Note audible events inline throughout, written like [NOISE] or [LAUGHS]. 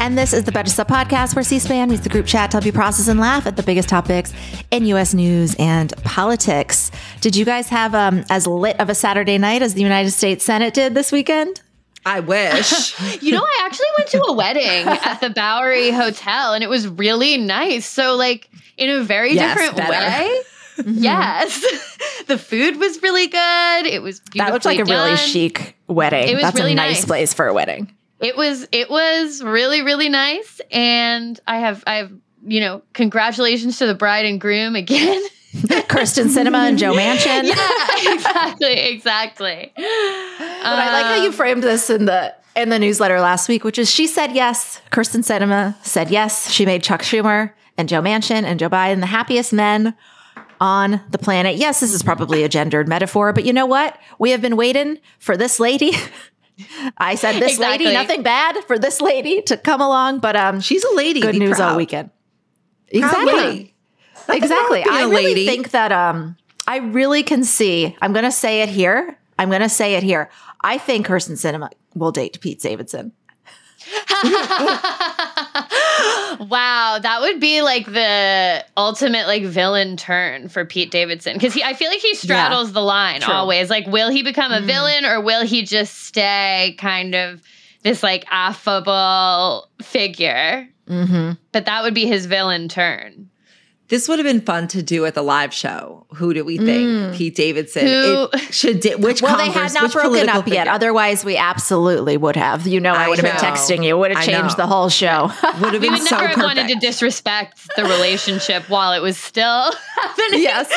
And this is the Betches Sup podcast where C-SPAN meets the group chat to help you process and laugh at the biggest topics in U.S. news and politics. Did you guys have um, as lit of a Saturday night as the United States Senate did this weekend? I wish. [LAUGHS] you know, I actually went to a wedding [LAUGHS] at the Bowery Hotel and it was really nice. So, like, in a very Yes, different better. way. [LAUGHS] Yes. the food was really good. It was beautifully That looked like a really chic wedding. It was That's really a nice, nice. place for a wedding. It was it was really really nice and I have I have you know congratulations to the bride and groom again. [LAUGHS] Kyrsten Sinema and Joe Manchin. yeah, exactly, exactly. But I like how you um, framed this in the in the newsletter last week, which is she said yes. Kyrsten Sinema said yes. She made Chuck Schumer and Joe Manchin and Joe Biden the happiest men on the planet. Yes, this is probably a gendered metaphor, but you know what? We have been waiting for this lady. [LAUGHS] I said this Exactly. lady, nothing bad for this lady to come along, but um, She's a lady. good Be news all proud. weekend. Proud Exactly. lady. Exactly. I really lady. think that um I really can see. I'm going to say it here. I'm going to say it here. I think Kyrsten Sinema will date Pete Davidson. [LAUGHS] wow, that would be like the ultimate like villain turn for Pete Davidson because he I feel like he straddles the line True. always. Like, will he become Mm. a villain or will he just stay kind of this like affable figure? Mm-hmm. But that would be his villain turn. This would have been fun to do at the live show. Who do we think? Mm. Pete Davidson. Who- It should di- [LAUGHS] which Well, they had not broken political up yet. Otherwise, we absolutely would have. You know, I, I would have been texting you. Would have changed the whole show. [LAUGHS] would have We been would so never have perfect. wanted to disrespect the relationship [LAUGHS] while it was still happening. yes,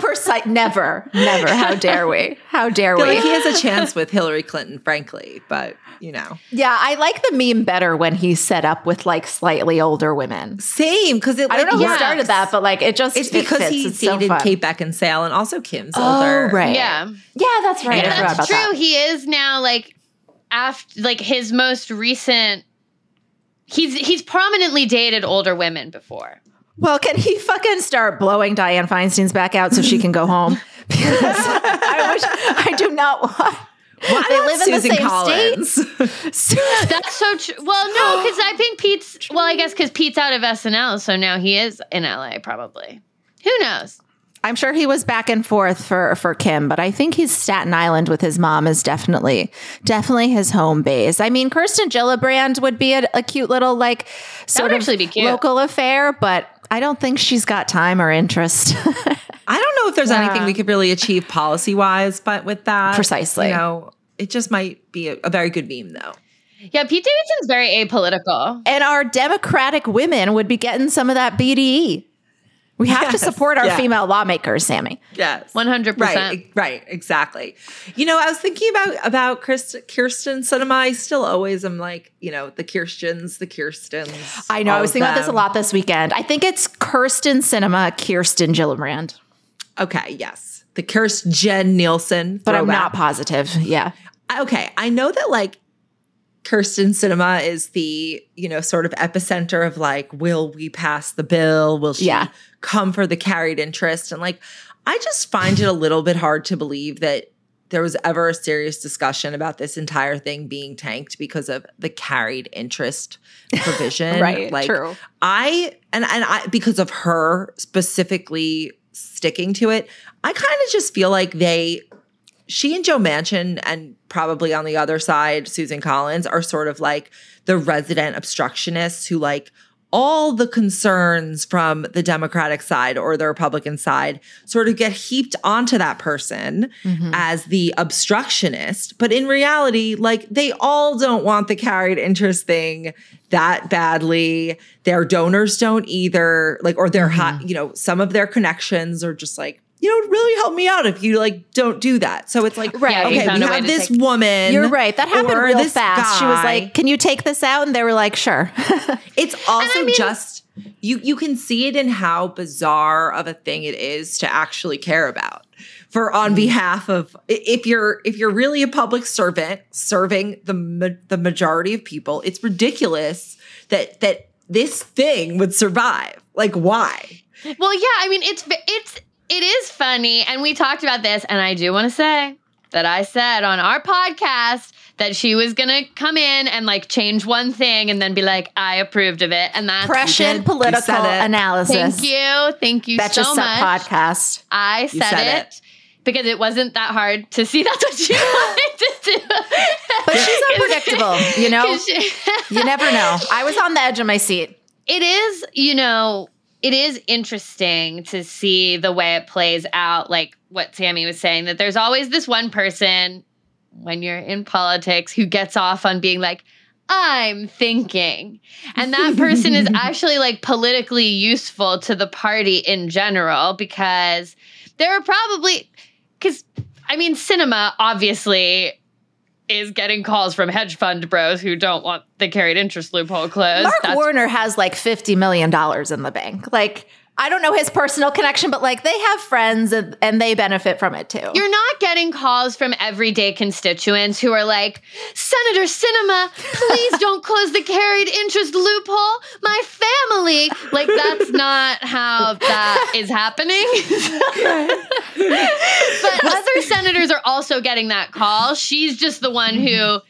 precise. Never, never. How dare we? How dare we? like he has a chance with Hillary Clinton, frankly, but you know, yeah, I like the meme better when he's set up with like slightly older women. same because it. I don't know like, who started that, but like it just It's it because fits. he It's dated fun. Kate Beckinsale and also Kim's Oh, older. right. Yeah. Yeah, that's right. And that's true. that. He is now like after like his most recent he's he's prominently dated older women before. Well, can he fucking start blowing Diane Feinstein's back out so she can go home? [LAUGHS] [LAUGHS] Because I wish I do not want. Why they not live in the same Collins? state. [LAUGHS] That's so true. Well, no, because I think Pete's well, I guess because Pete's out of SNL, so now he is in LA probably. Who knows? I'm sure he was back and forth for for Kim, but I think he's Staten Island with his mom is definitely definitely his home base. I mean, Kirsten Gillibrand would be a, a cute little like sort of actually be local affair, but I don't think she's got time or interest. [LAUGHS] I don't know if there's anything we could really achieve policy wise, but with that, Precisely. you know, it just might be a, a very good meme, though. Yeah, Pete Davidson's very apolitical. and our Democratic women would be getting some of that BDE. We have to support our yeah. female lawmakers, Sami. Yes, 100%. Right, right, exactly. You know, I was thinking about about Kirsten, Kyrsten Sinema. I still always am like, you know, the Kirstens, the Kirstens. I know. I was of thinking about this a lot this weekend. I think it's Kyrsten Sinema, Kirsten Gillibrand, Okay, yes, the Kirstjen Nielsen, but I'm not positive. Yeah. okay, I know that like Kyrsten Sinema is the, you know, sort of epicenter of like, will we pass the bill? Will she Yeah. come for the carried interest? And like, I just find it a little bit hard to believe that there was ever a serious discussion about this entire thing being tanked because of the carried interest [LAUGHS] provision. Right, Like true. I and and I because of her specifically sticking to it, I kind of just feel like they she and Joe Manchin and probably on the other side, Susan Collins are sort of like the resident obstructionists who like all the concerns from the Democratic side or the Republican side sort of get heaped onto that person mm-hmm. as the obstructionist. But in reality, like they all don't want the carried interest thing that badly. Their donors don't either. Like, or their hot, mm-hmm. you know, some of their connections are just like, you know, it really help me out if you like don't do that. So it's like, Right. Yeah, okay, we have this take- woman. You're right. That happened real fast. She was like, "Can you take this out?" And they were like, "Sure." [LAUGHS] It's also just you you can see it in how bizarre of a thing it is to actually care about. For on mm. behalf of if you're if you're really a public servant serving the ma- the majority of people, it's ridiculous that that this thing would survive. Like why? Well, yeah, I mean it's it's it is funny and we talked about this and I do want to say that I said on our podcast that she was going to come in and like change one thing and then be like I approved of it and that's Prescient did. You political analysis. Thank you. Thank you Betcha so much. podcast. I said, said it, it. because it wasn't that hard to see [LAUGHS] that's what she [LAUGHS] wanted to do. But she's [LAUGHS] unpredictable, you know? she- You never know. I was on the edge of my seat. it is, you know, it is interesting to see the way it plays out, like what Sami was saying, that there's always this one person when you're in politics who gets off on being like, I'm thinking. And that [LAUGHS] person is actually like politically useful to the party in general because there are probably, because I mean, Sinema obviously is getting calls from hedge fund bros who don't want the carried interest loophole closed. Mark That's Warner has like $50 million in the bank. Like, I don't know his personal connection, but like they have friends and, and they benefit from it too. You're not getting calls from everyday constituents who are like, Senator Sinema, please don't [LAUGHS] close the carried interest loophole. My family. Like, that's not how that is happening. [LAUGHS] but other senators are also getting that call. She's just the one who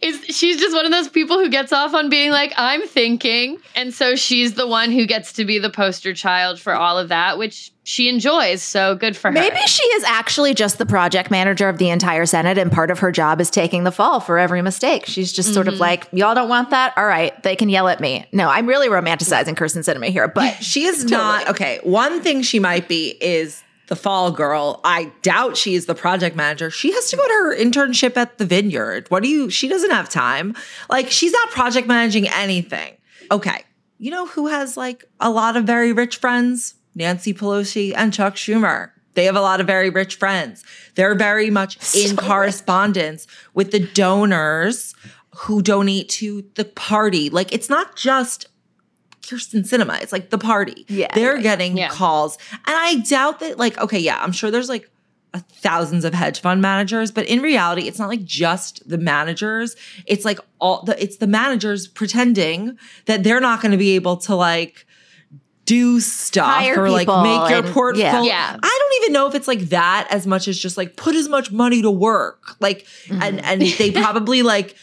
is she's just one of those people who gets off on being like i'm thinking and so she's the one who gets to be the poster child for all of that which she enjoys so good for her Maybe she is actually just the project manager of the entire Senate, and part of her job is taking the fall for every mistake. She's just sort Mm-hmm. of like, y'all don't want that? All right, they can yell at me. No, I'm really romanticizing Kyrsten Sinema here, but [LAUGHS] She is not okay. One thing she might be is the fall girl. I doubt she is the project manager. She has to go to her internship at the vineyard. What do you? She doesn't have time. Like she's not project managing anything. Okay. You know who has like a lot of very rich friends? Nancy Pelosi and Chuck Schumer. They have a lot of very rich friends. They're very much in correspondence with the donors who donate to the party. Like it's not just Kyrsten Sinema. It's like the party. Yeah, They're yeah, getting yeah. calls. And I doubt that, like, okay, yeah, I'm sure there's like thousands of hedge fund managers, but in reality, it's not like just the managers. It's like all the it's the managers pretending that they're not going to be able to like do stuff Hire or like make your and- portfolio. yeah. Yeah. I don't even know if it's like that as much as just like put as much money to work. Like and mm-hmm. and they [LAUGHS] probably like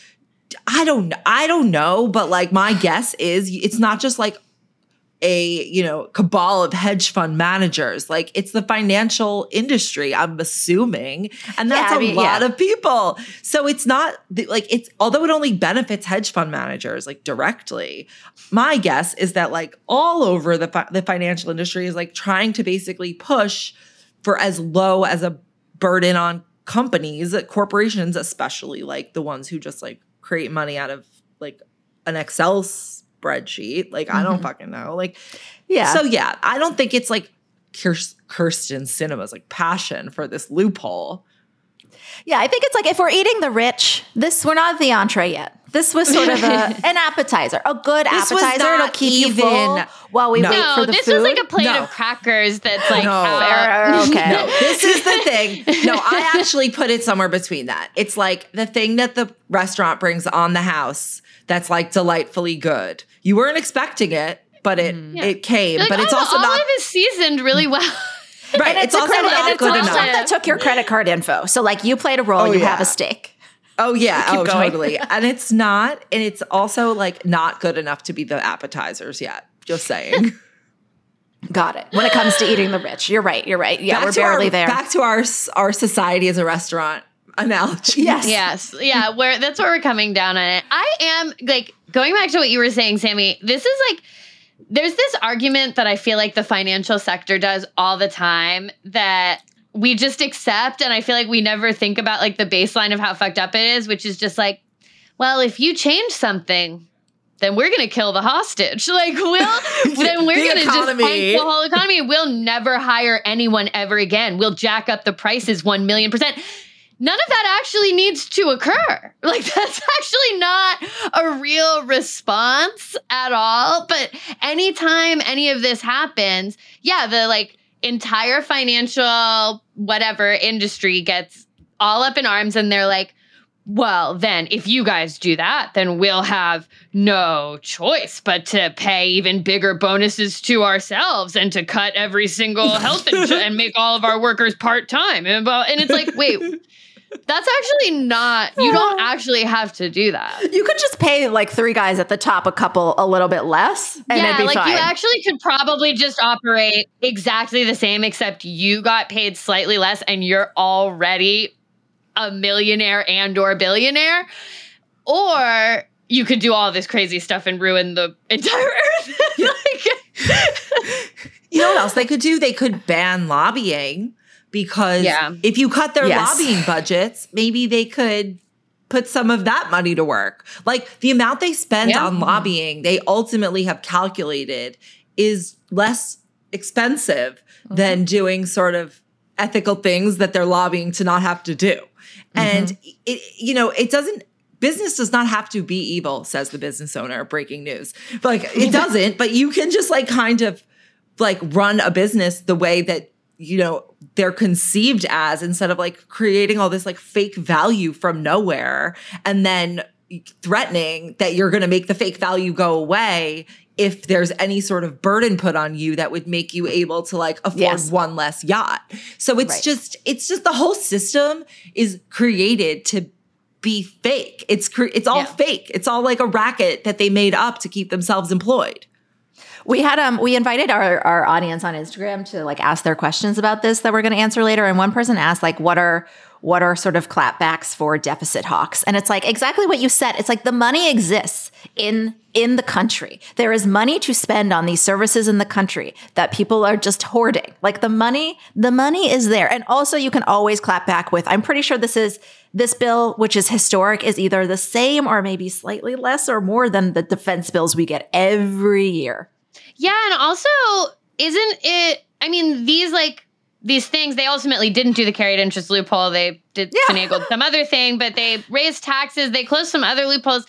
I don't I don't know, but like my guess is it's not just like a, you know, cabal of hedge fund managers. Like it's the financial industry, I'm assuming. And that's Yeah, I a mean, lot yeah. of people. So it's not like it's although it only benefits hedge fund managers like directly. My guess is that like all over the fi- the financial industry is like trying to basically push for as low as a burden on companies, corporations, especially like the ones who just like create money out of like an Excel spreadsheet. Like, I don't mm-hmm. fucking know. Like, yeah. so yeah, I don't think it's like Kirst- Kyrsten Sinema's like passion for this loophole. Yeah, I think it's like if we're eating the rich, this we're not at the entree yet. This was sort of a, [LAUGHS] an appetizer, a good This was appetizer. It'll not keep you full even- while we No. wait no, for the this food. was like a plate No. of crackers that's like No. out. Fair, [LAUGHS] okay. No, this is the thing. [LAUGHS] No, I actually put it somewhere between that. It's like the thing that the restaurant brings on the house that's like delightfully good. You weren't expecting it, but it mm. it came. Like, but it's oh, also the not olive is seasoned really well. Right. And It's, a also credit, and not it's good also enough. that took your credit card info. So like you played a role, Oh, you yeah. have a stake. Oh yeah, [LAUGHS] Keep oh going. totally. And it's not, and it's also like not good enough to be the appetizers yet. Just saying. [LAUGHS] Got it. When it comes to eating the rich, you're right. You're right. Yeah, back we're barely our, there. Back to our our society as a restaurant. analogy. Yes. [LAUGHS] Yes. Yeah, where that's where we're coming down on it. I am like going back to what you were saying, Sami. This is like there's this argument that I feel like the financial sector does all the time that we just accept and I feel like we never think about like the baseline of how fucked up it is, which is just like, well, if you change something, then we're gonna kill the hostage. [LAUGHS] Like we'll [LAUGHS] then we're The gonna just economy. tank the whole economy. We'll never hire anyone ever again. We'll jack up the prices one million percent. None of that actually needs to occur. [LAUGHS] Like that's actually not a real response at all. But anytime any of this happens, yeah, the like entire financial whatever industry gets all up in arms and they're like, well, then if you guys do that, then we'll have no choice but to pay even bigger bonuses to ourselves and to cut every single health [LAUGHS] insurance and make all of our workers part time. And, and it's like, wait, [LAUGHS] that's actually not, you don't actually have to do that. You could just pay like three guys at the top a couple a little bit less, and it'd yeah, be like fine. you actually could probably just operate exactly the same, except you got paid slightly less and you're already a millionaire and or billionaire. Or you could do all this crazy stuff and ruin the entire [LAUGHS] earth. like, You know what else they could do? They could ban lobbying because Yeah. if you cut their Yes. lobbying [LAUGHS] budgets, maybe they could put some of that money to work. Like the amount they spend Yeah. on lobbying, they ultimately have calculated is less expensive mm-hmm. than doing sort of ethical things that they're lobbying to not have to do. Mm-hmm. And it you know, it doesn't business does not have to be evil, says the business owner, breaking news. Like it [LAUGHS] doesn't, but you can just like kind of like run a business the way that you know they're conceived as instead of like creating all this like fake value from nowhere and then threatening that you're going to make the fake value go away if there's any sort of burden put on you that would make you able to like afford Yes. one less yacht. So it's Right. just it's just the whole system is created to be fake. It's cre- it's all Yeah. fake. It's all like a racket that they made up to keep themselves employed. We had um we invited our our audience on Instagram to like ask their questions about this that we're going to answer later and one person asked like what are what are sort of clapbacks for deficit hawks? And it's like exactly what you said. It's like the money exists in in the country. There is money to spend on these services in the country that people are just hoarding. Like the money the money is there. And also you can always clap back with I'm pretty sure this is this bill which is historic is either the same or maybe slightly less or more than the defense bills we get every year Yeah, and also isn't it? I mean, these like these things they ultimately didn't do the carried interest loophole. They did finagled [LAUGHS] some other thing, but they raised taxes. They closed some other loopholes.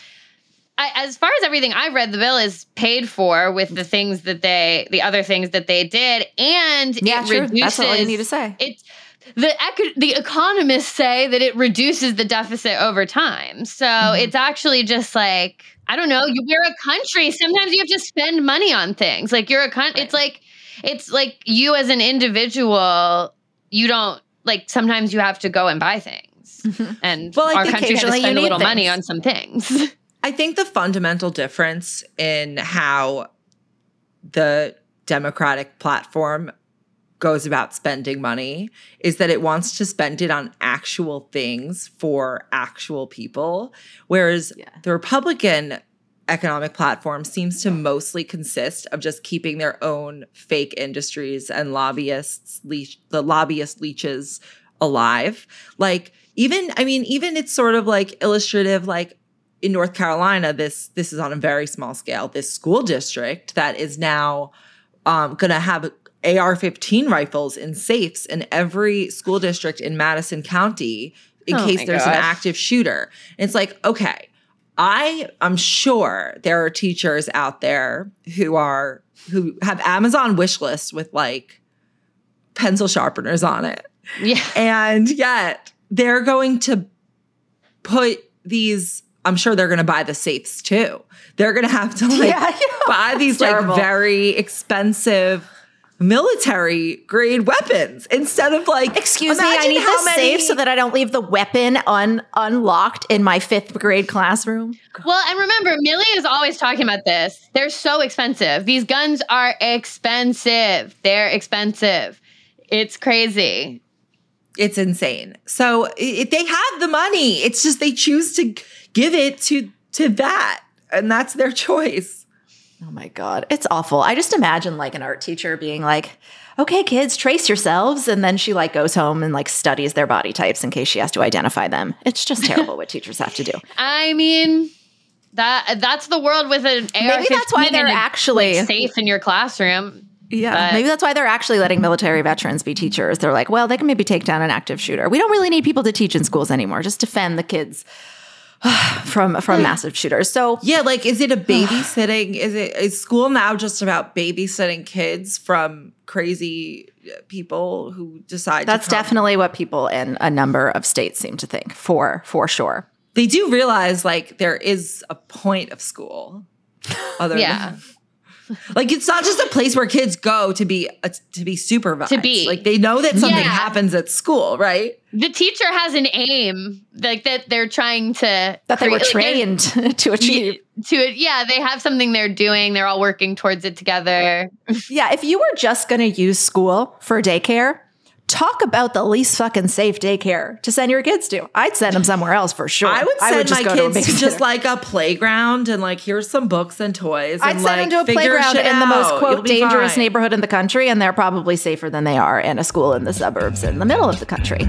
I, as far as everything I've read, the bill is paid for with the things that they, the other things that they did, and Yeah, it true. reduces. That's all you need to say. It the the economists say that it reduces the deficit over time. So Mm-hmm. it's actually just like I don't know. You, we're a country. Sometimes you have to spend money on things. Like you're a country. It's like it's like you as an individual. You don't like. Sometimes you have to go and buy things, [LAUGHS] and Well, our country had to occasionally you spend a little money on some things. [LAUGHS] I think the fundamental difference in how the Democratic platform goes about spending money is that it wants to spend it on actual things for actual people, whereas the Republican economic platform seems to mostly consist of just keeping their own fake industries and lobbyists, leech, the lobbyist leeches alive. Like even, I mean, even it's sort of like illustrative, like in North Carolina, this this is on a very small scale. This school district that is now um, going to have AR-15 rifles in safes in every school district in Madison County in Oh case there's an active shooter. And it's like, okay, I I'm sure there are teachers out there who are who have Amazon wish lists with like pencil sharpeners on it. yeah. And yet they're going to put these, I'm sure they're going to buy the safes too. They're going to have to like [LAUGHS] Yeah, yeah. buy these Terrible. like very expensive military grade weapons instead of like Excuse me, I need how this many- safe so that I don't leave the weapon un- unlocked in my fifth grade classroom. Well, and remember, Millie is always talking about this. They're so expensive. These guns are expensive. They're expensive. It's crazy. It's insane. So it, they have the money. It's just they choose to give it to to that, and that's their [LAUGHS] choice. Oh my god, it's awful. I just imagine like an art teacher being like, "Okay, kids, trace yourselves," and then she like goes home and like studies their body types in case she has to identify them. It's just [LAUGHS] terrible what teachers have to do. I mean, that that's the world with an AR. Maybe that's why they're actually safe in your classroom. Yeah, But- maybe that's why they're actually letting military veterans be teachers. They're like, well, they can maybe take down an active shooter. We don't really need people to teach in schools anymore. Just defend the kids [SIGHS] from from massive shooters. So Yeah, like is it a [SIGHS] babysitting? is it is school now just about babysitting kids from crazy uh, people who decide that's to definitely what people in a number of states seem to think. For for sure. they do realize like there is a point of school. Other Yeah. than- like it's not just a place where kids go to be uh, to be supervised. To be. like they know that something Yeah. happens at school, right? The teacher has an aim, like that they're trying to That they were create- like, trained [LAUGHS] to achieve. to it. Yeah, they have something they're doing. They're all working towards it together. Yeah, if you were just going to use school for daycare, talk about the least fucking safe daycare to send your kids to. I'd send them somewhere else for sure. I would send just my go to kids to, babysitter. just like a playground and like here's some books and toys. I'd and, send like, them to a playground in the most quote dangerous fine. neighborhood in the country, and they're probably safer than they are in a school in the suburbs in the middle of the country.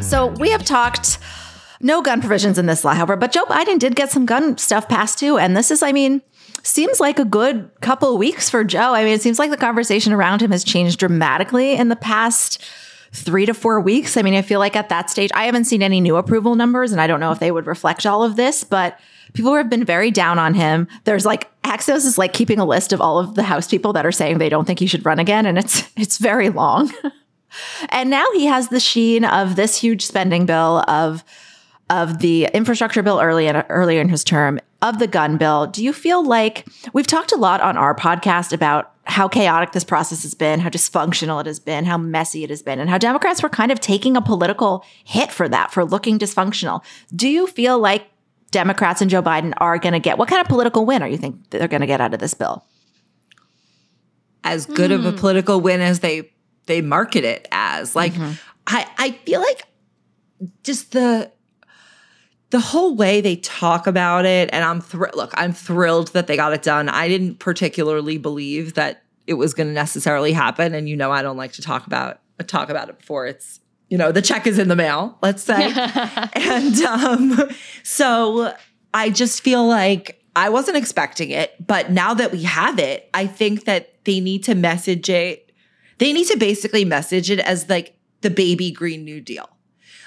So we have talked no gun provisions in this law, however, but Joe Biden did get some gun stuff passed too. And this is, I mean, seems like a good couple weeks for Joe. I mean, it seems like the conversation around him has changed dramatically in the past three to four weeks. I mean, I feel like at that stage, I haven't seen any new approval numbers, and I don't know if they would reflect all of this, but people have been very down on him. There's like Axios is like keeping a list of all of the House people that are saying they don't think he should run again, and it's it's very long. [LAUGHS] and now he has the sheen of this huge spending bill of of the infrastructure bill early in, earlier in his term of the gun bill. Do you feel like we've talked a lot on our podcast about how chaotic this process has been, how dysfunctional it has been, how messy it has been, and how Democrats were kind of taking a political hit for that, for looking dysfunctional. Do you feel like Democrats and Joe Biden are going to get? What kind of political win are you think they're going to get out of this bill? As good of a hmm. political win as they they market it as. Like I I feel like just the the whole way they talk about it and I'm thr- look, I'm thrilled that they got it done. I didn't particularly believe that it was going to necessarily happen and you know I don't like to talk about talk about it before it's you know the check is in the mail, let's say. [LAUGHS] and um so I just feel like I wasn't expecting it, but now that we have it, I think that they need to message it. They need to basically message it as like the baby green new deal.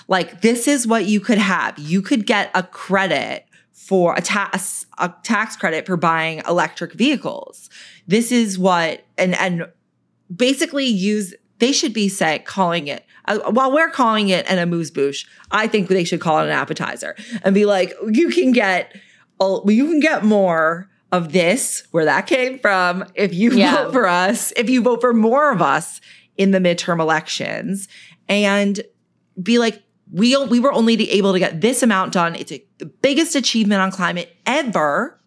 Like this is what you could have. You could get a credit for a tax a tax credit for buying electric vehicles. This is what and and basically use they should be say calling it uh, while we're calling it an amuse bouche. I think they should call it an appetizer and be like, you can get a- you can get more of this where that came from if you Yeah. vote for us, if you vote for more of us in the midterm elections, and be like, we we were only able to get this amount done. It's a, the biggest achievement on climate ever.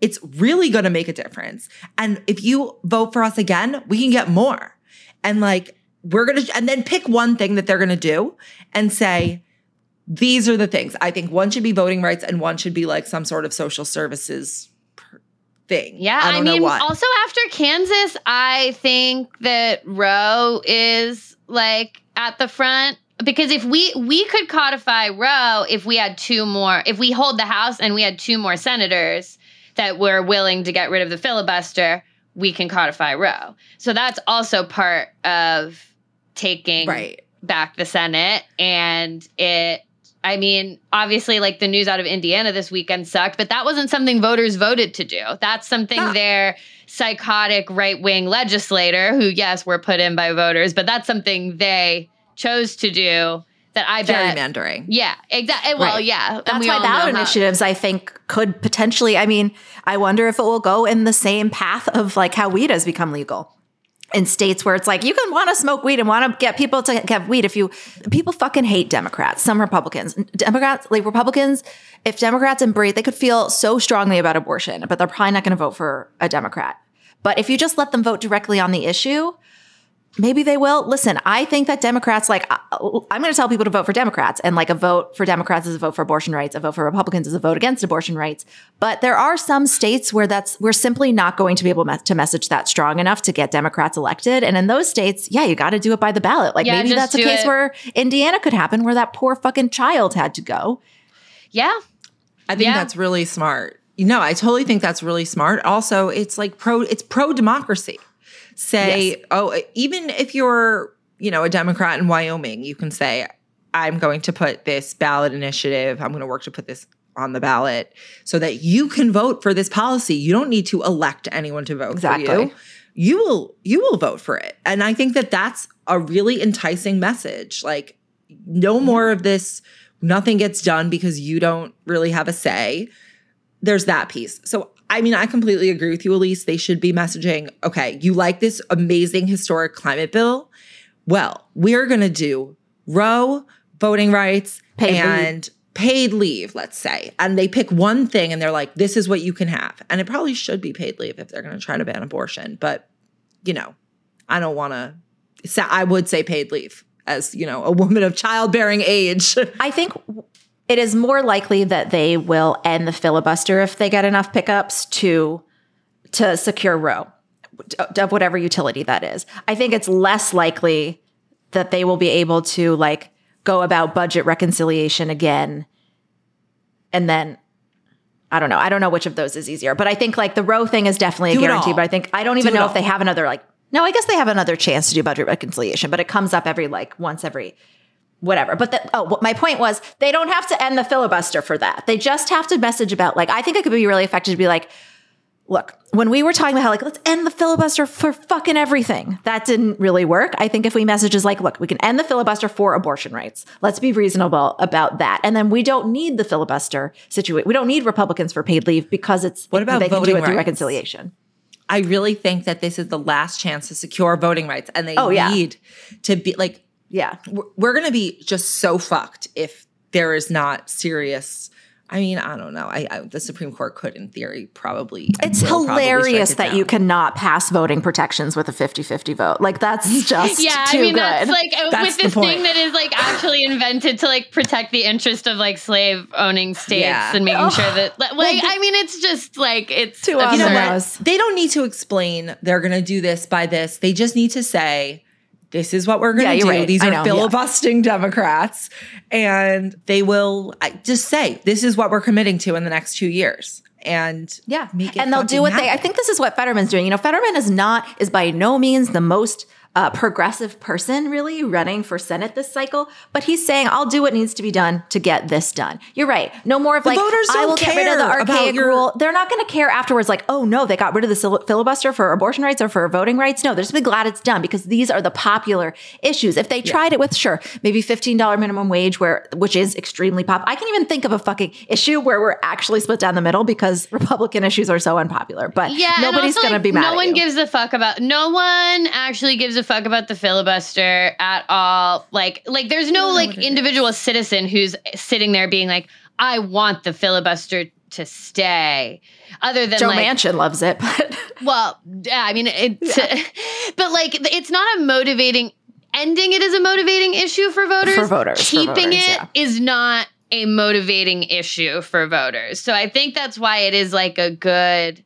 It's really going to make a difference. And if you vote for us again, we can get more. And like we're going to and then pick one thing that they're going to do and say these are the things. I think one should be voting rights and one should be like some sort of social services thing. Yeah, I I, mean, also after Kansas, I think that Roe is like at the front because if we we could codify Roe if we had two more, if we hold the House and we had two more senators that were willing to get rid of the filibuster, we can codify Roe. So that's also part of taking Right. back the Senate and it I mean, obviously, like the news out of Indiana this weekend sucked, but that wasn't something voters voted to do. That's something No. their psychotic right wing legislator, who, yes, were put in by voters, but that's something they chose to do that I bet. Gerrymandering. Yeah, exactly. Eh, well, Right. yeah. and That's we why ballot how- initiatives, I think, could potentially. I mean, I wonder if it will go in the same path of like how weed has become legal in states where it's like you can want to smoke weed and want to get people to have weed. If you people fucking hate Democrats, some Republicans, Democrats like Republicans. If Democrats embrace, they could feel so strongly about abortion, but they're probably not going to vote for a Democrat. But if you just let them vote directly on the issue, Maybe they will. Listen, I think that Democrats, like, I- I'm going to tell people to vote for Democrats. And like a vote for Democrats is a vote for abortion rights. A vote for Republicans is a vote against abortion rights. But there are some states where that's, we're simply not going to be able to message that strong enough to get Democrats elected. And in those states, yeah, you got to do it by the ballot. Like Yeah, maybe that's a case it. where Indiana could happen where that poor fucking child had to go. Yeah. I think Yeah. that's really smart. You know, I totally think that's really smart. Also, it's like pro it's pro democracy. Say, Yes. oh, even if you're, you know, a Democrat in Wyoming, you can say, I'm going to put this ballot initiative, I'm going to work to put this on the ballot so that you can vote for this policy. You don't need to elect anyone to vote for you. You will you will vote for it. And I think that that's a really enticing message. Like no mm-hmm. more of this nothing gets done because you don't really have a say there's that piece. So, I mean, I completely agree with you, Alise. They should be messaging, okay, you like this amazing historic climate bill? Well, we're going to do Roe, voting rights, Paid leave. and paid leave, let's say. And they pick one thing and they're like, this is what you can have. And it probably should be paid leave if they're going to try to ban abortion. But, you know, I don't want to, I would say paid leave as, you know, a woman of childbearing age. I think it is more likely that they will end the filibuster if they get enough pickups to to secure Roe of whatever utility that is. I think it's less likely that they will be able to like go about budget reconciliation again and then I don't know. I don't know which of those is easier, but I think like the Roe thing is definitely a Do it guarantee. But I think I don't even it know if they have another like. No, I guess they have another chance to do budget reconciliation, but it comes up every like once every whatever. But the, oh, my point was they don't have to end the filibuster for that. They just have to message about like I think it could be really effective to be like, look, when we were talking about how like let's end the filibuster for fucking everything, that didn't really work. I think if we message is like, look, we can end the filibuster for abortion rights. Let's be reasonable about that, and then we don't need the filibuster situation. We don't need Republicans for paid leave because it's What about they can do voting it through rights? reconciliation. I really think that this is the last chance to secure voting rights, and they Oh, yeah. need to be like Yeah, we're, we're going to be just so fucked if there is not serious I mean, I don't know. I, I the Supreme Court could, in theory, probably. It's will probably hilarious it that you cannot pass voting protections with a 50-50 vote. Like that's [LAUGHS] just yeah, too I mean good. that's like uh, That's with this point. thing that is like actually invented to like protect the interest of like slave owning states Yeah. and making Ugh. sure that like I mean it's just like it's Too on You know the absurd. nose. what? They don't need to explain they're going to do this by this. They just need to say, this is what we're going to you're do. right. These I are know, yeah. filibustering Democrats. And they will just say, this is what we're committing to in the next two years. And Yeah. and they'll do what they I think this is what Fetterman's doing. You know, Fetterman is not is by no means the most uh, progressive person really running for Senate this cycle, but he's saying I'll do what needs to be done to get this done. You're right. No more of The like voters I don't will get rid of the archaic your- rule. They're not going to care afterwards. Like, oh no, they got rid of the filibuster for abortion rights or for voting rights. No, they're just gonna be glad it's done because these are the popular issues. If they tried it with sure maybe fifteen dollar minimum wage, where which is extremely pop. I can even think of a fucking issue where we're actually split down the middle because Republican issues are so unpopular. But Yeah, nobody's also, going to like, be mad. No at one you. gives a fuck about. No one actually gives a fuck about the filibuster at all. Like, like there's no like individual citizen who's sitting there being like, I want the filibuster to stay. Other than Joe like, Manchin loves it, [LAUGHS] but well, yeah, I mean, it, [LAUGHS] but like, it's not a motivating. Ending it is a motivating issue for voters. For voters, for keeping voters, it is yeah. not a motivating issue for voters. So I think that's why it is like a good.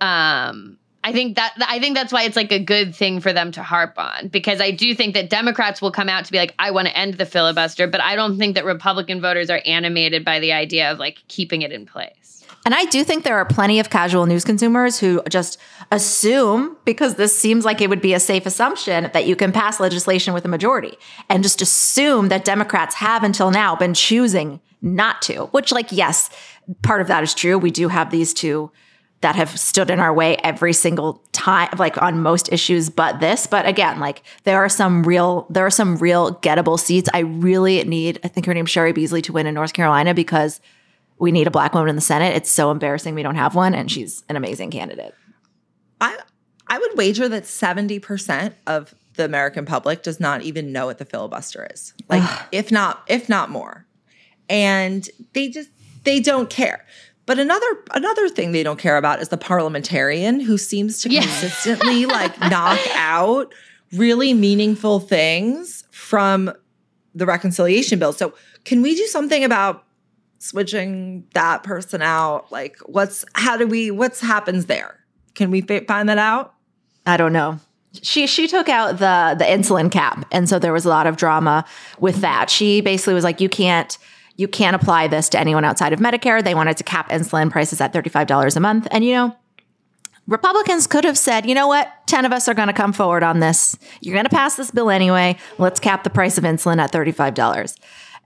Um, I think that I think that's why it's like a good thing for them to harp on because I do think that Democrats will come out to be like, I want to end the filibuster, but I don't think that Republican voters are animated by the idea of like keeping it in place. And I do think there are plenty of casual news consumers who just assume, because this seems like it would be a safe assumption, that you can pass legislation with a majority and just assume that Democrats have until now been choosing not to, which, like, yes, part of that is true. We do have these two that have stood in our way every single time, like on most issues, but this. But again, like there are some real, there are some real gettable seats. I really need, I think her name's Cheri Beasley to win in North Carolina because we need a black woman in the Senate. It's so embarrassing we don't have one, and she's an amazing candidate. I I would wager that 70% of the American public does not even know what the filibuster is. Like if not if not more. And they just they don't care. But another another thing they don't care about is the parliamentarian who seems to Yeah. consistently [LAUGHS] like knock out really meaningful things from the reconciliation bill. So can we do something about switching that person out? Like what's how do we what's happens there? Can we fi- find that out? I don't know. She she took out the the insulin cap, and so there was a lot of drama with that. She basically was like, you can't you can't apply this to anyone outside of Medicare. They wanted to cap insulin prices at thirty five dollars a month, and you know. Republicans could have said, you know what, 10 of us are going to come forward on this. You're going to pass this bill anyway. Let's cap the price of insulin at $35.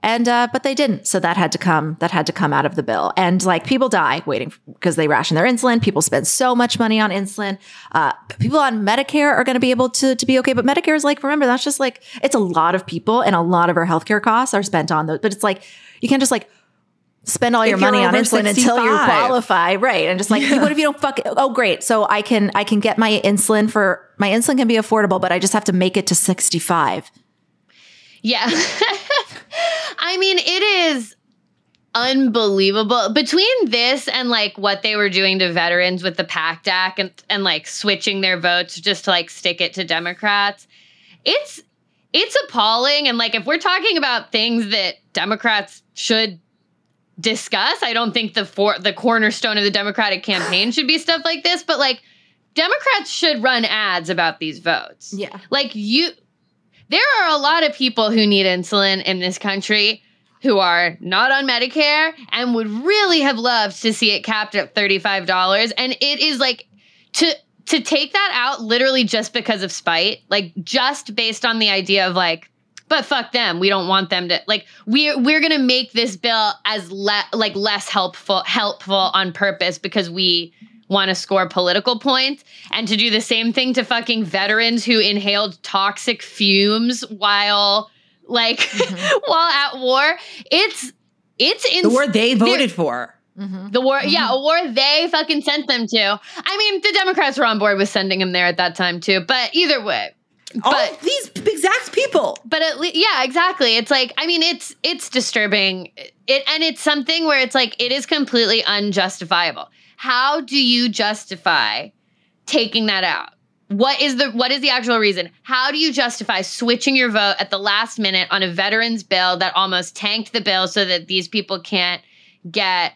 And uh, but they didn't, so that had to come. That had to come out of the bill. And like people die waiting because they ration their insulin. People spend so much money on insulin. Uh, people on Medicare are going to be able to to be okay, but Medicare is like remember that's just like it's a lot of people, and a lot of our healthcare costs are spent on those. But it's like you can't just like spend all If your money on insulin until you qualify, right? And just like, what if you don't fuck? Oh, great! So I can I can get my insulin for my insulin can be affordable, but I just have to make it to sixty five. Yeah. [LAUGHS] I mean, it is unbelievable. Between this and like what they were doing to veterans with the PACT Act and, and like switching their votes just to like stick it to Democrats, it's it's appalling. And like if we're talking about things that Democrats should discuss, I don't think the for the cornerstone of the Democratic campaign should be stuff like this, but like Democrats should run ads about these votes. Yeah. Like you there are a lot of people who need insulin in this country who are not on Medicare and would really have loved to see it capped at $35 and it is like to to take that out literally just because of spite like just based on the idea of like but fuck them. We don't want them to like we're we're to make this bill as le- like less helpful helpful on purpose because we want to score political points and to do the same thing to fucking veterans who inhaled toxic fumes while like mm-hmm. [LAUGHS] while at war. It's it's in The war they voted for. Mm-hmm. the war yeah a mm-hmm. war they fucking sent them to. I mean the democrats were on board with sending him there at that time too but either way All But- these exact people. but at least yeah exactly. It's like i mean it's it's disturbing. It and it's something where it's like it is completely unjustifiable how do you justify taking that out? What is the what is the actual reason? How do you justify switching your vote at the last minute on a veterans bill that almost tanked the bill so that these people can't get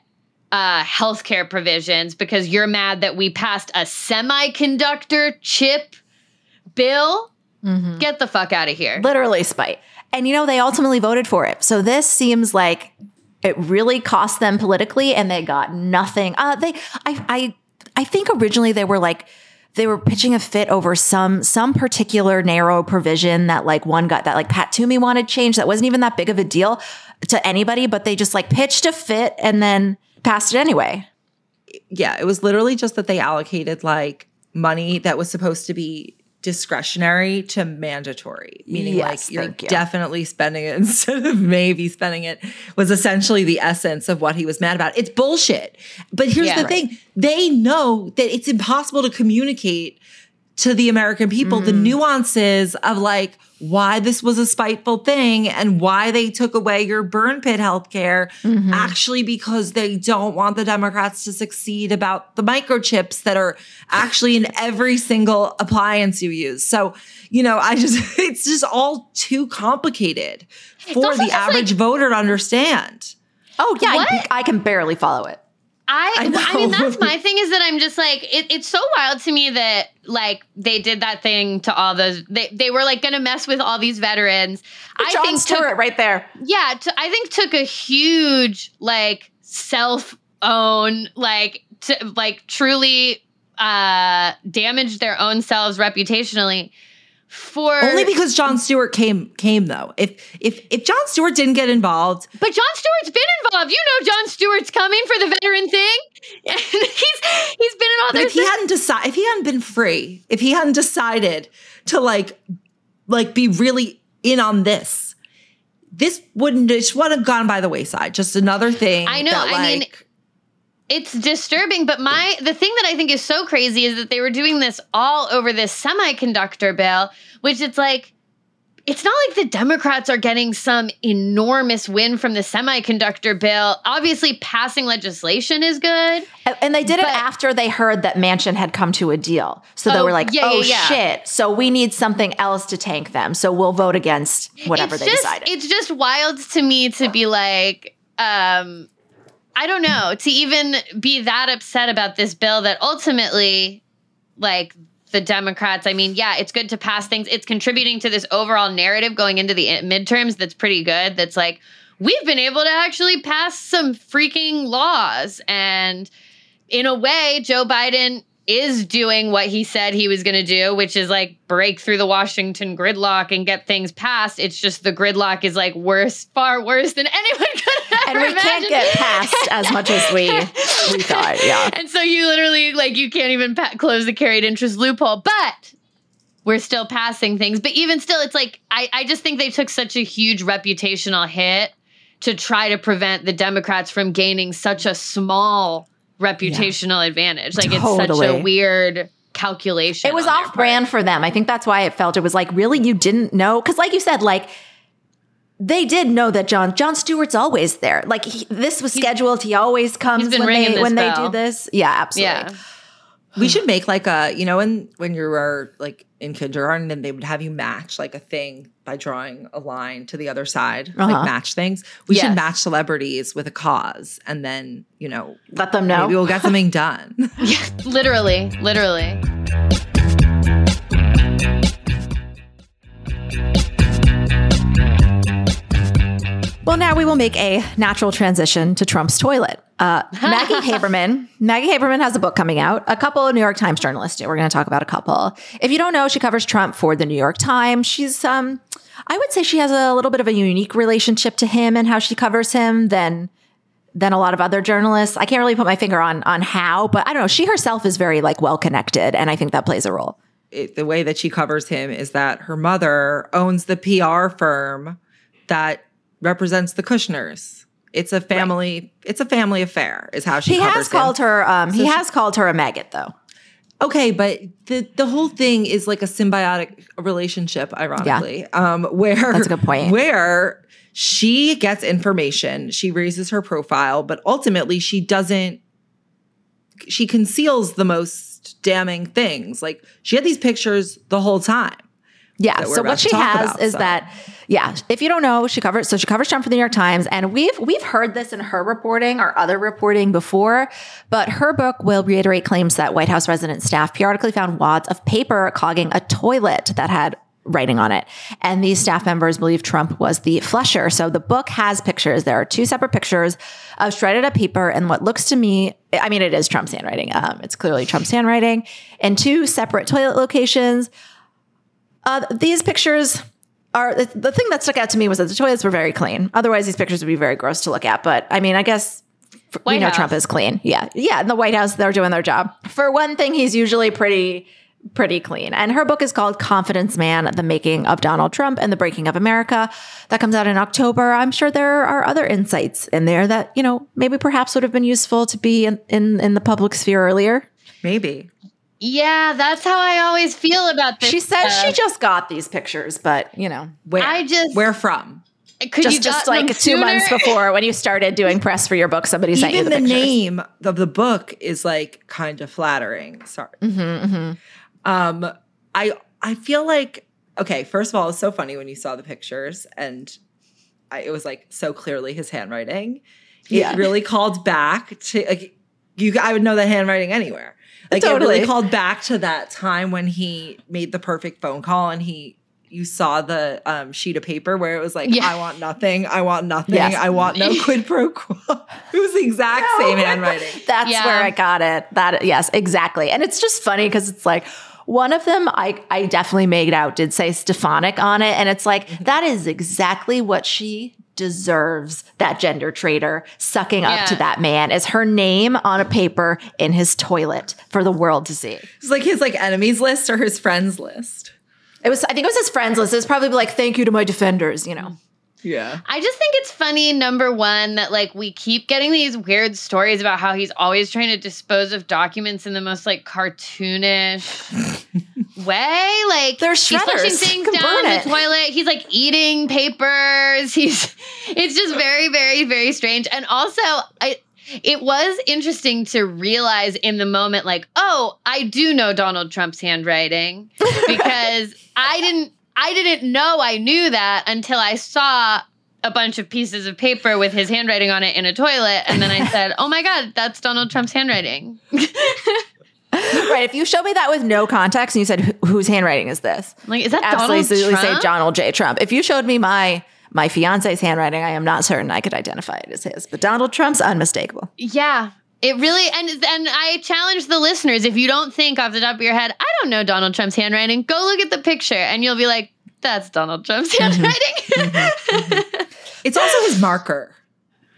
uh healthcare provisions because you're mad that we passed a semiconductor chip bill? Get the fuck out of here. Literally spite. And you know, they ultimately voted for it. So this seems like it really cost them politically and they got nothing. Uh they I I I think originally they were like they were pitching a fit over some some particular narrow provision that like one got that like Pat Toomey wanted changed that wasn't even that big of a deal to anybody, but they just like pitched a fit and then passed it anyway. Yeah, it was literally just that they allocated like money that was supposed to be discretionary to mandatory, meaning Yes, like you're you. definitely spending it [LAUGHS] instead of maybe spending it was essentially the essence of what he was mad about. It's bullshit. But here's Yeah. the thing they know that it's impossible to communicate to the American people the mm-hmm. nuances of like why this was a spiteful thing and why they took away your burn pit healthcare mm-hmm. actually because they don't want the Democrats to succeed about the microchips that are actually in every single appliance you use. So, you know, I just [LAUGHS] it's just all too complicated for the just, average voter to understand. Oh yeah, I, I can barely follow it. I, I I, mean, that's my thing is that I'm just like, it, it's so wild to me that like they did that thing to all those, they, they were like going to mess with all these veterans. I John think Stewart took, right there. yeah, to, I think took a huge like self own, like, to, like truly uh damaged their own selves reputationally for Only because Jon Stewart came came though. If if if Jon Stewart didn't get involved, But Jon Stewart's been involved. You know Jon Stewart's coming for the veteran thing. [LAUGHS] He's he's been in all their if he hadn't decided, if he hadn't been free, if he hadn't decided to like, like be really in on this, this wouldn't just would have gone by the wayside. Just another thing. I know, that, I mean, like, it's disturbing but my the thing that i think is so crazy is that they were doing this all over this semiconductor bill which it's like it's not like the democrats are getting some enormous win from the semiconductor bill obviously passing legislation is good And- they did it after they heard that Manchin had come to a deal. So they Oh, were like, yeah, oh yeah, yeah. shit. So we need something else to tank them. So we'll vote against whatever it's they just, decided. It's just wild to me to be like, um, I don't know, to even be that upset about this bill that ultimately, like the Democrats, I mean, yeah, it's good to pass things. It's contributing to this overall narrative going into the eh, midterms that's pretty good. That's like, we've been able to actually pass some freaking laws. And in a way, Joe Biden is doing what he said he was going to do, which is like break through the Washington gridlock and get things passed. It's just the gridlock is like worse, far worse than anyone [LAUGHS] could and we can't get past as much as we we [LAUGHS] thought. Yeah. And so you literally like you can't even pa- close the carried interest loophole, but we're still passing things. But even still, it's like I, I just think they took such a huge reputational hit to try to prevent the Democrats from gaining such a small reputational advantage. Like it's such a weird calculation. It was off brand for them. I think that's why it felt it was like really you didn't know because like you said like they did know that John Jon Stewart's always there. Like he, this was scheduled. He always comes when they this when they do this. Yeah, absolutely. Yeah. we should make like a you know when when you were like in kindergarten and they would have you match like a thing by drawing a line to the other side, Uh-huh. like match things. We Yes. should match celebrities with a cause, and then you know Let them know. maybe we'll get something done. [LAUGHS] Yeah, literally, literally. Well, now we will make a natural transition to Trump's toilet. Uh, [LAUGHS] Maggie Haberman. Maggie Haberman has a book coming out. A couple of New York Times journalists do. We're going to talk about a couple. If you don't know, she covers Trump for the New York Times. She's, um, I would say she has a little bit of a unique relationship to him and how she covers him than than a lot of other journalists. I can't really put my finger on on how, but I don't know. She herself is very like well connected, and I think that plays a role. it, the way that she covers him is that her mother owns the PR firm that represents the Kushners. It's a family. It's a family affair. Is how she He has him. called her. Um, he she- has called her a maggot, though. Okay, but the the whole thing is like a symbiotic relationship, ironically. Yeah. Um, where That's a good point. Where she gets information, she raises her profile, but ultimately she doesn't. She conceals the most damning things. Like she had these pictures the whole time. Yeah. So what she has about, is so. that, yeah. If you don't know, she covers. So she covers Trump for the New York Times, and we've we've heard this in her reporting or other reporting before. But her book will reiterate claims that White House resident staff periodically found wads of paper clogging a toilet that had writing on it. And these staff members believe Trump was the flusher. So the book has pictures. There are two separate pictures of shredded up paper and what looks to me, I mean, it is Trump's handwriting. Um, it's clearly Trump's handwriting in two separate toilet locations. Uh, these pictures are the, the thing that stuck out to me was that the toilets were very clean. Otherwise, these pictures would be very gross to look at. But I mean, I guess f- we White know House. Trump is clean. Yeah, yeah. In the White House, they're doing their job. For one thing, he's usually pretty pretty clean. And her book is called Confidence Man: The Making of Donald Trump and the Breaking of America. That comes out in October. I'm sure there are other insights in there that you know maybe perhaps would have been useful to be in in, in the public sphere earlier. Maybe. Yeah, that's how I always feel about this. She says she just got these pictures, but you know. Where? I just- where from? could just you just like two months before when you started doing press for your book, somebody sent you Even the, the, name of the book is like kind of flattering. Sorry. Mm-hmm, Um, I I feel like okay. First of all, it's so funny when you saw the pictures, and I, it was like so clearly his handwriting. Yeah. It really called back to like you. I would know that handwriting anywhere. Like it really called back to that time when he made the perfect phone call, and he. You saw the um, sheet of paper where it was like, Yeah. "I want nothing. I want nothing. Yes. I want no [LAUGHS] quid pro quo." [LAUGHS] It was the exact same [LAUGHS] handwriting. That's Yeah. where I got it. That yes, exactly. And it's just funny because it's like one of them I I definitely made out did say Stefanik on it, and it's like Mm-hmm. that is exactly what she deserves. That gender traitor sucking up to that man is her name on a paper in his toilet for the world to see. It's like his like enemies list or his friends list. It was I think it was his friends list. It was probably like thank you to my defenders. You know. Yeah. I just think it's funny, number one, that like we keep getting these weird stories about how he's always trying to dispose of documents in the most like cartoonish way. Like They're he's pushing things down burn the it. toilet. He's like eating papers. [LAUGHS] He's it's just very, very, very strange. And also I it was interesting to realize in the moment, like, oh, I do know Donald Trump's handwriting [LAUGHS] because I didn't I didn't know I knew that until I saw a bunch of pieces of paper with his handwriting on it in a toilet. And then I said, Oh my God, that's Donald Trump's handwriting. [LAUGHS] right. If you showed me that with no context and you said "Wh- whose handwriting is this, like, is that absolutely Donald say Trump? Donald J. Trump. If you showed me my my fiance's handwriting, I am not certain I could identify it as his. But Donald Trump's unmistakable. Yeah. It really and and I challenge the listeners if you don't think off the top of your head, I don't know Donald Trump's handwriting, go look at the picture and you'll be like, that's Donald Trump's Mm-hmm. handwriting. [LAUGHS] It's also his marker.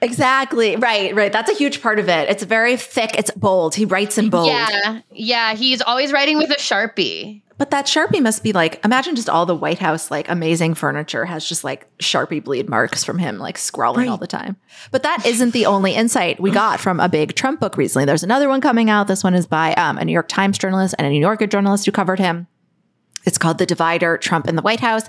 Exactly. Right. Right. That's a huge part of it. It's very thick. It's bold. He writes in bold. yeah. Yeah. He's always writing with a Sharpie. But that Sharpie must be like, imagine just all the White House, like amazing furniture has just like Sharpie bleed marks from him, like scrawling all the time. But that isn't the only insight we got from a big Trump book recently. There's another one coming out. This one is by um, a New York Times journalist and a New Yorker journalist who covered him. It's called The Divider Trump in the White House.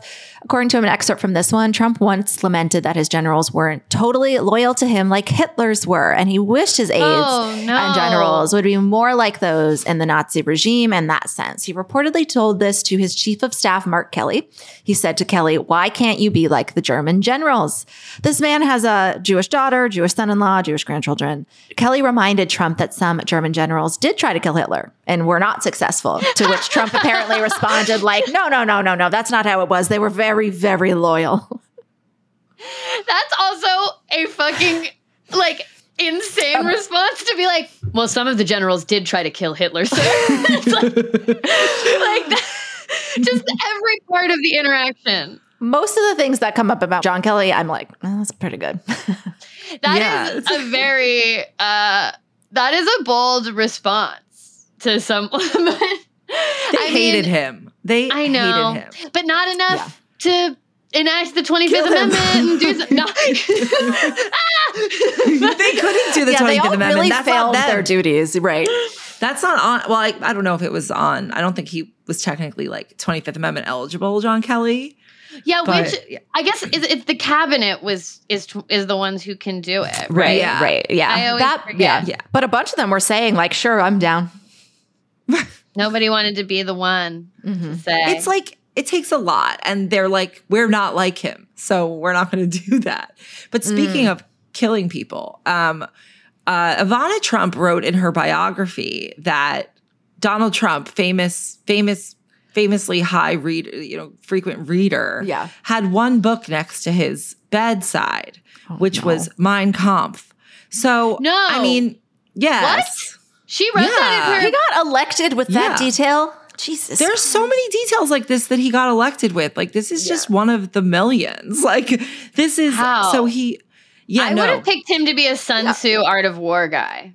According to an excerpt from this one, Trump once lamented that his generals weren't totally loyal to him like Hitler's were, and he wished his aides Oh, no. and generals would be more like those in the Nazi regime in that sense. He reportedly told this to his chief of staff, Mark Kelly. He said to Kelly, Why can't you be like the German generals? This man has a Jewish daughter, Jewish son in law, Jewish grandchildren. Kelly reminded Trump that some German generals did try to kill Hitler and were not successful, to which Trump apparently [LAUGHS] responded, like, No, no, no, no, no, that's not how it was. They were very, very very loyal. That's also a fucking like insane response to be like, well, some of the generals did try to kill Hitler. [LAUGHS] It's like, like that- [LAUGHS] just every part of the interaction. Most of the things that come up about John Kelly, I'm like, "Oh, that's pretty good. That is a very uh that is a bold response to someone. [LAUGHS] They I hated mean, him. They I know, hated him. but not enough to enact the 25th Kill him. Amendment and do some, [LAUGHS] no. [LAUGHS] They couldn't do the yeah, they all Amendment. really That's failed them. their duties, right? That's not on. Well, I, I don't know if it was on. I don't think he was technically like 25th Amendment eligible, John Kelly. Yeah, But- which I guess is it's the cabinet was is is the ones who can do it, right? Right, Yeah. right, yeah. I always that, forget. yeah, Yeah. But a bunch of them were saying like, "Sure, I'm down." [LAUGHS] Nobody wanted to be the one to mm-hmm. say It's like it takes a lot, and they're like, we're not like him, so we're not going [LAUGHS] to do that. But speaking of killing people, um, uh, Ivana Trump wrote in her biography that Donald Trump, famous, famous, famously high read, you know, frequent reader, Yeah. had one book next to his bedside, which was Mein Kampf. So, No. I mean, yes. What? She wrote that in her. He got elected with that Yeah. detail. Jesus, There's so many details like this that he got elected with. Like this is just one of the millions. [LAUGHS] Like this is How? so he yeah, I no. would have picked him to be a Sun Tzu Art of War guy.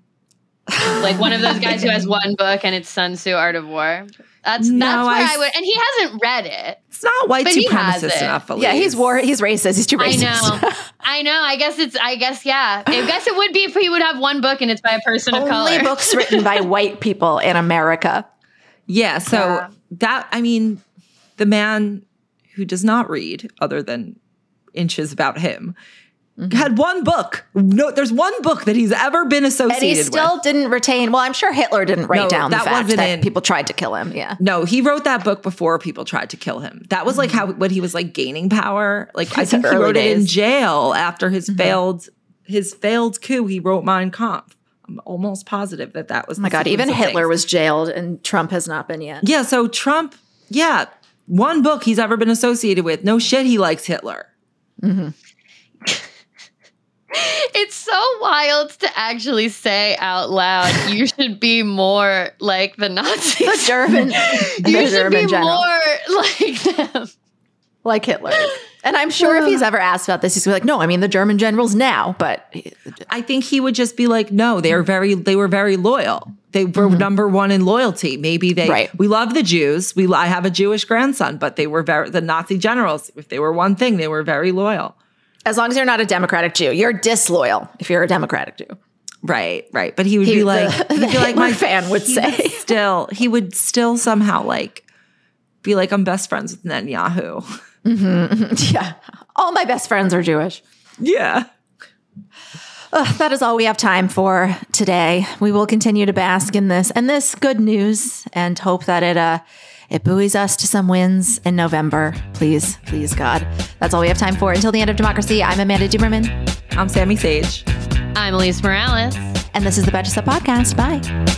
like one of those guys who has [LAUGHS] one book and it's Sun Tzu Art of War. That's No, that's where I I, would and he hasn't read it. it's not white but he has supremacist it. enough. yeah, he's war. He's racist. He's too racist. I know. [LAUGHS] I know. I guess it's I guess yeah. I guess it would be if he would have one book and it's by a person of color. Only color. books written by white people in America. Yeah, so Yeah. that I mean, the man who does not read other than inches about him Mm-hmm. had one book. No, there's one book that he's ever been associated. And he still with. didn't retain. Well, I'm sure Hitler didn't write No, down the that fact wasn't that in- people tried to kill him. Yeah. No, he wrote that book before people tried to kill him. That was like how when he was like gaining power. Like I [LAUGHS] think he wrote it in jail after his failed his failed coup. He wrote Mein Kampf. I'm almost positive that that was. Oh my God, even Hitler was jailed and Trump has not been yet. Yeah, so Trump, yeah, one book he's ever been associated with. No shit, he likes Hitler. Mm-hmm. [LAUGHS] it's so wild to actually say out loud you should be more like the Nazis. The German, [LAUGHS] you the should German be general, more like them. like Hitler. And I'm sure if he's ever asked about this, he's like, no, I mean the German generals now, but I think he would just be like, no, they are very, they were very loyal. They were mm-hmm. number one in loyalty. Maybe they, Right. we love the Jews. We, I have a Jewish grandson, but they were very, the Nazi generals, if they were one thing, they were very loyal. as long as you're not a Democratic Jew, you're disloyal if you're a Democratic Jew. Right, right. But he would He- be like, the he'd be [LAUGHS] like, my fan would say. still, he would still somehow like be like, I'm best friends with Netanyahu. [LAUGHS] yeah. All my best friends are Jewish. yeah. Ugh, that is all we have time for today. We will continue to bask in this and this good news and hope that it uh it buoys us to some wins in November. Please, please, God. That's all we have time for. Until the end of democracy, I'm Amanda Duberman, I'm Sami Sage. I'm Alise Morales. and this is the Betches Sup Podcast. Bye.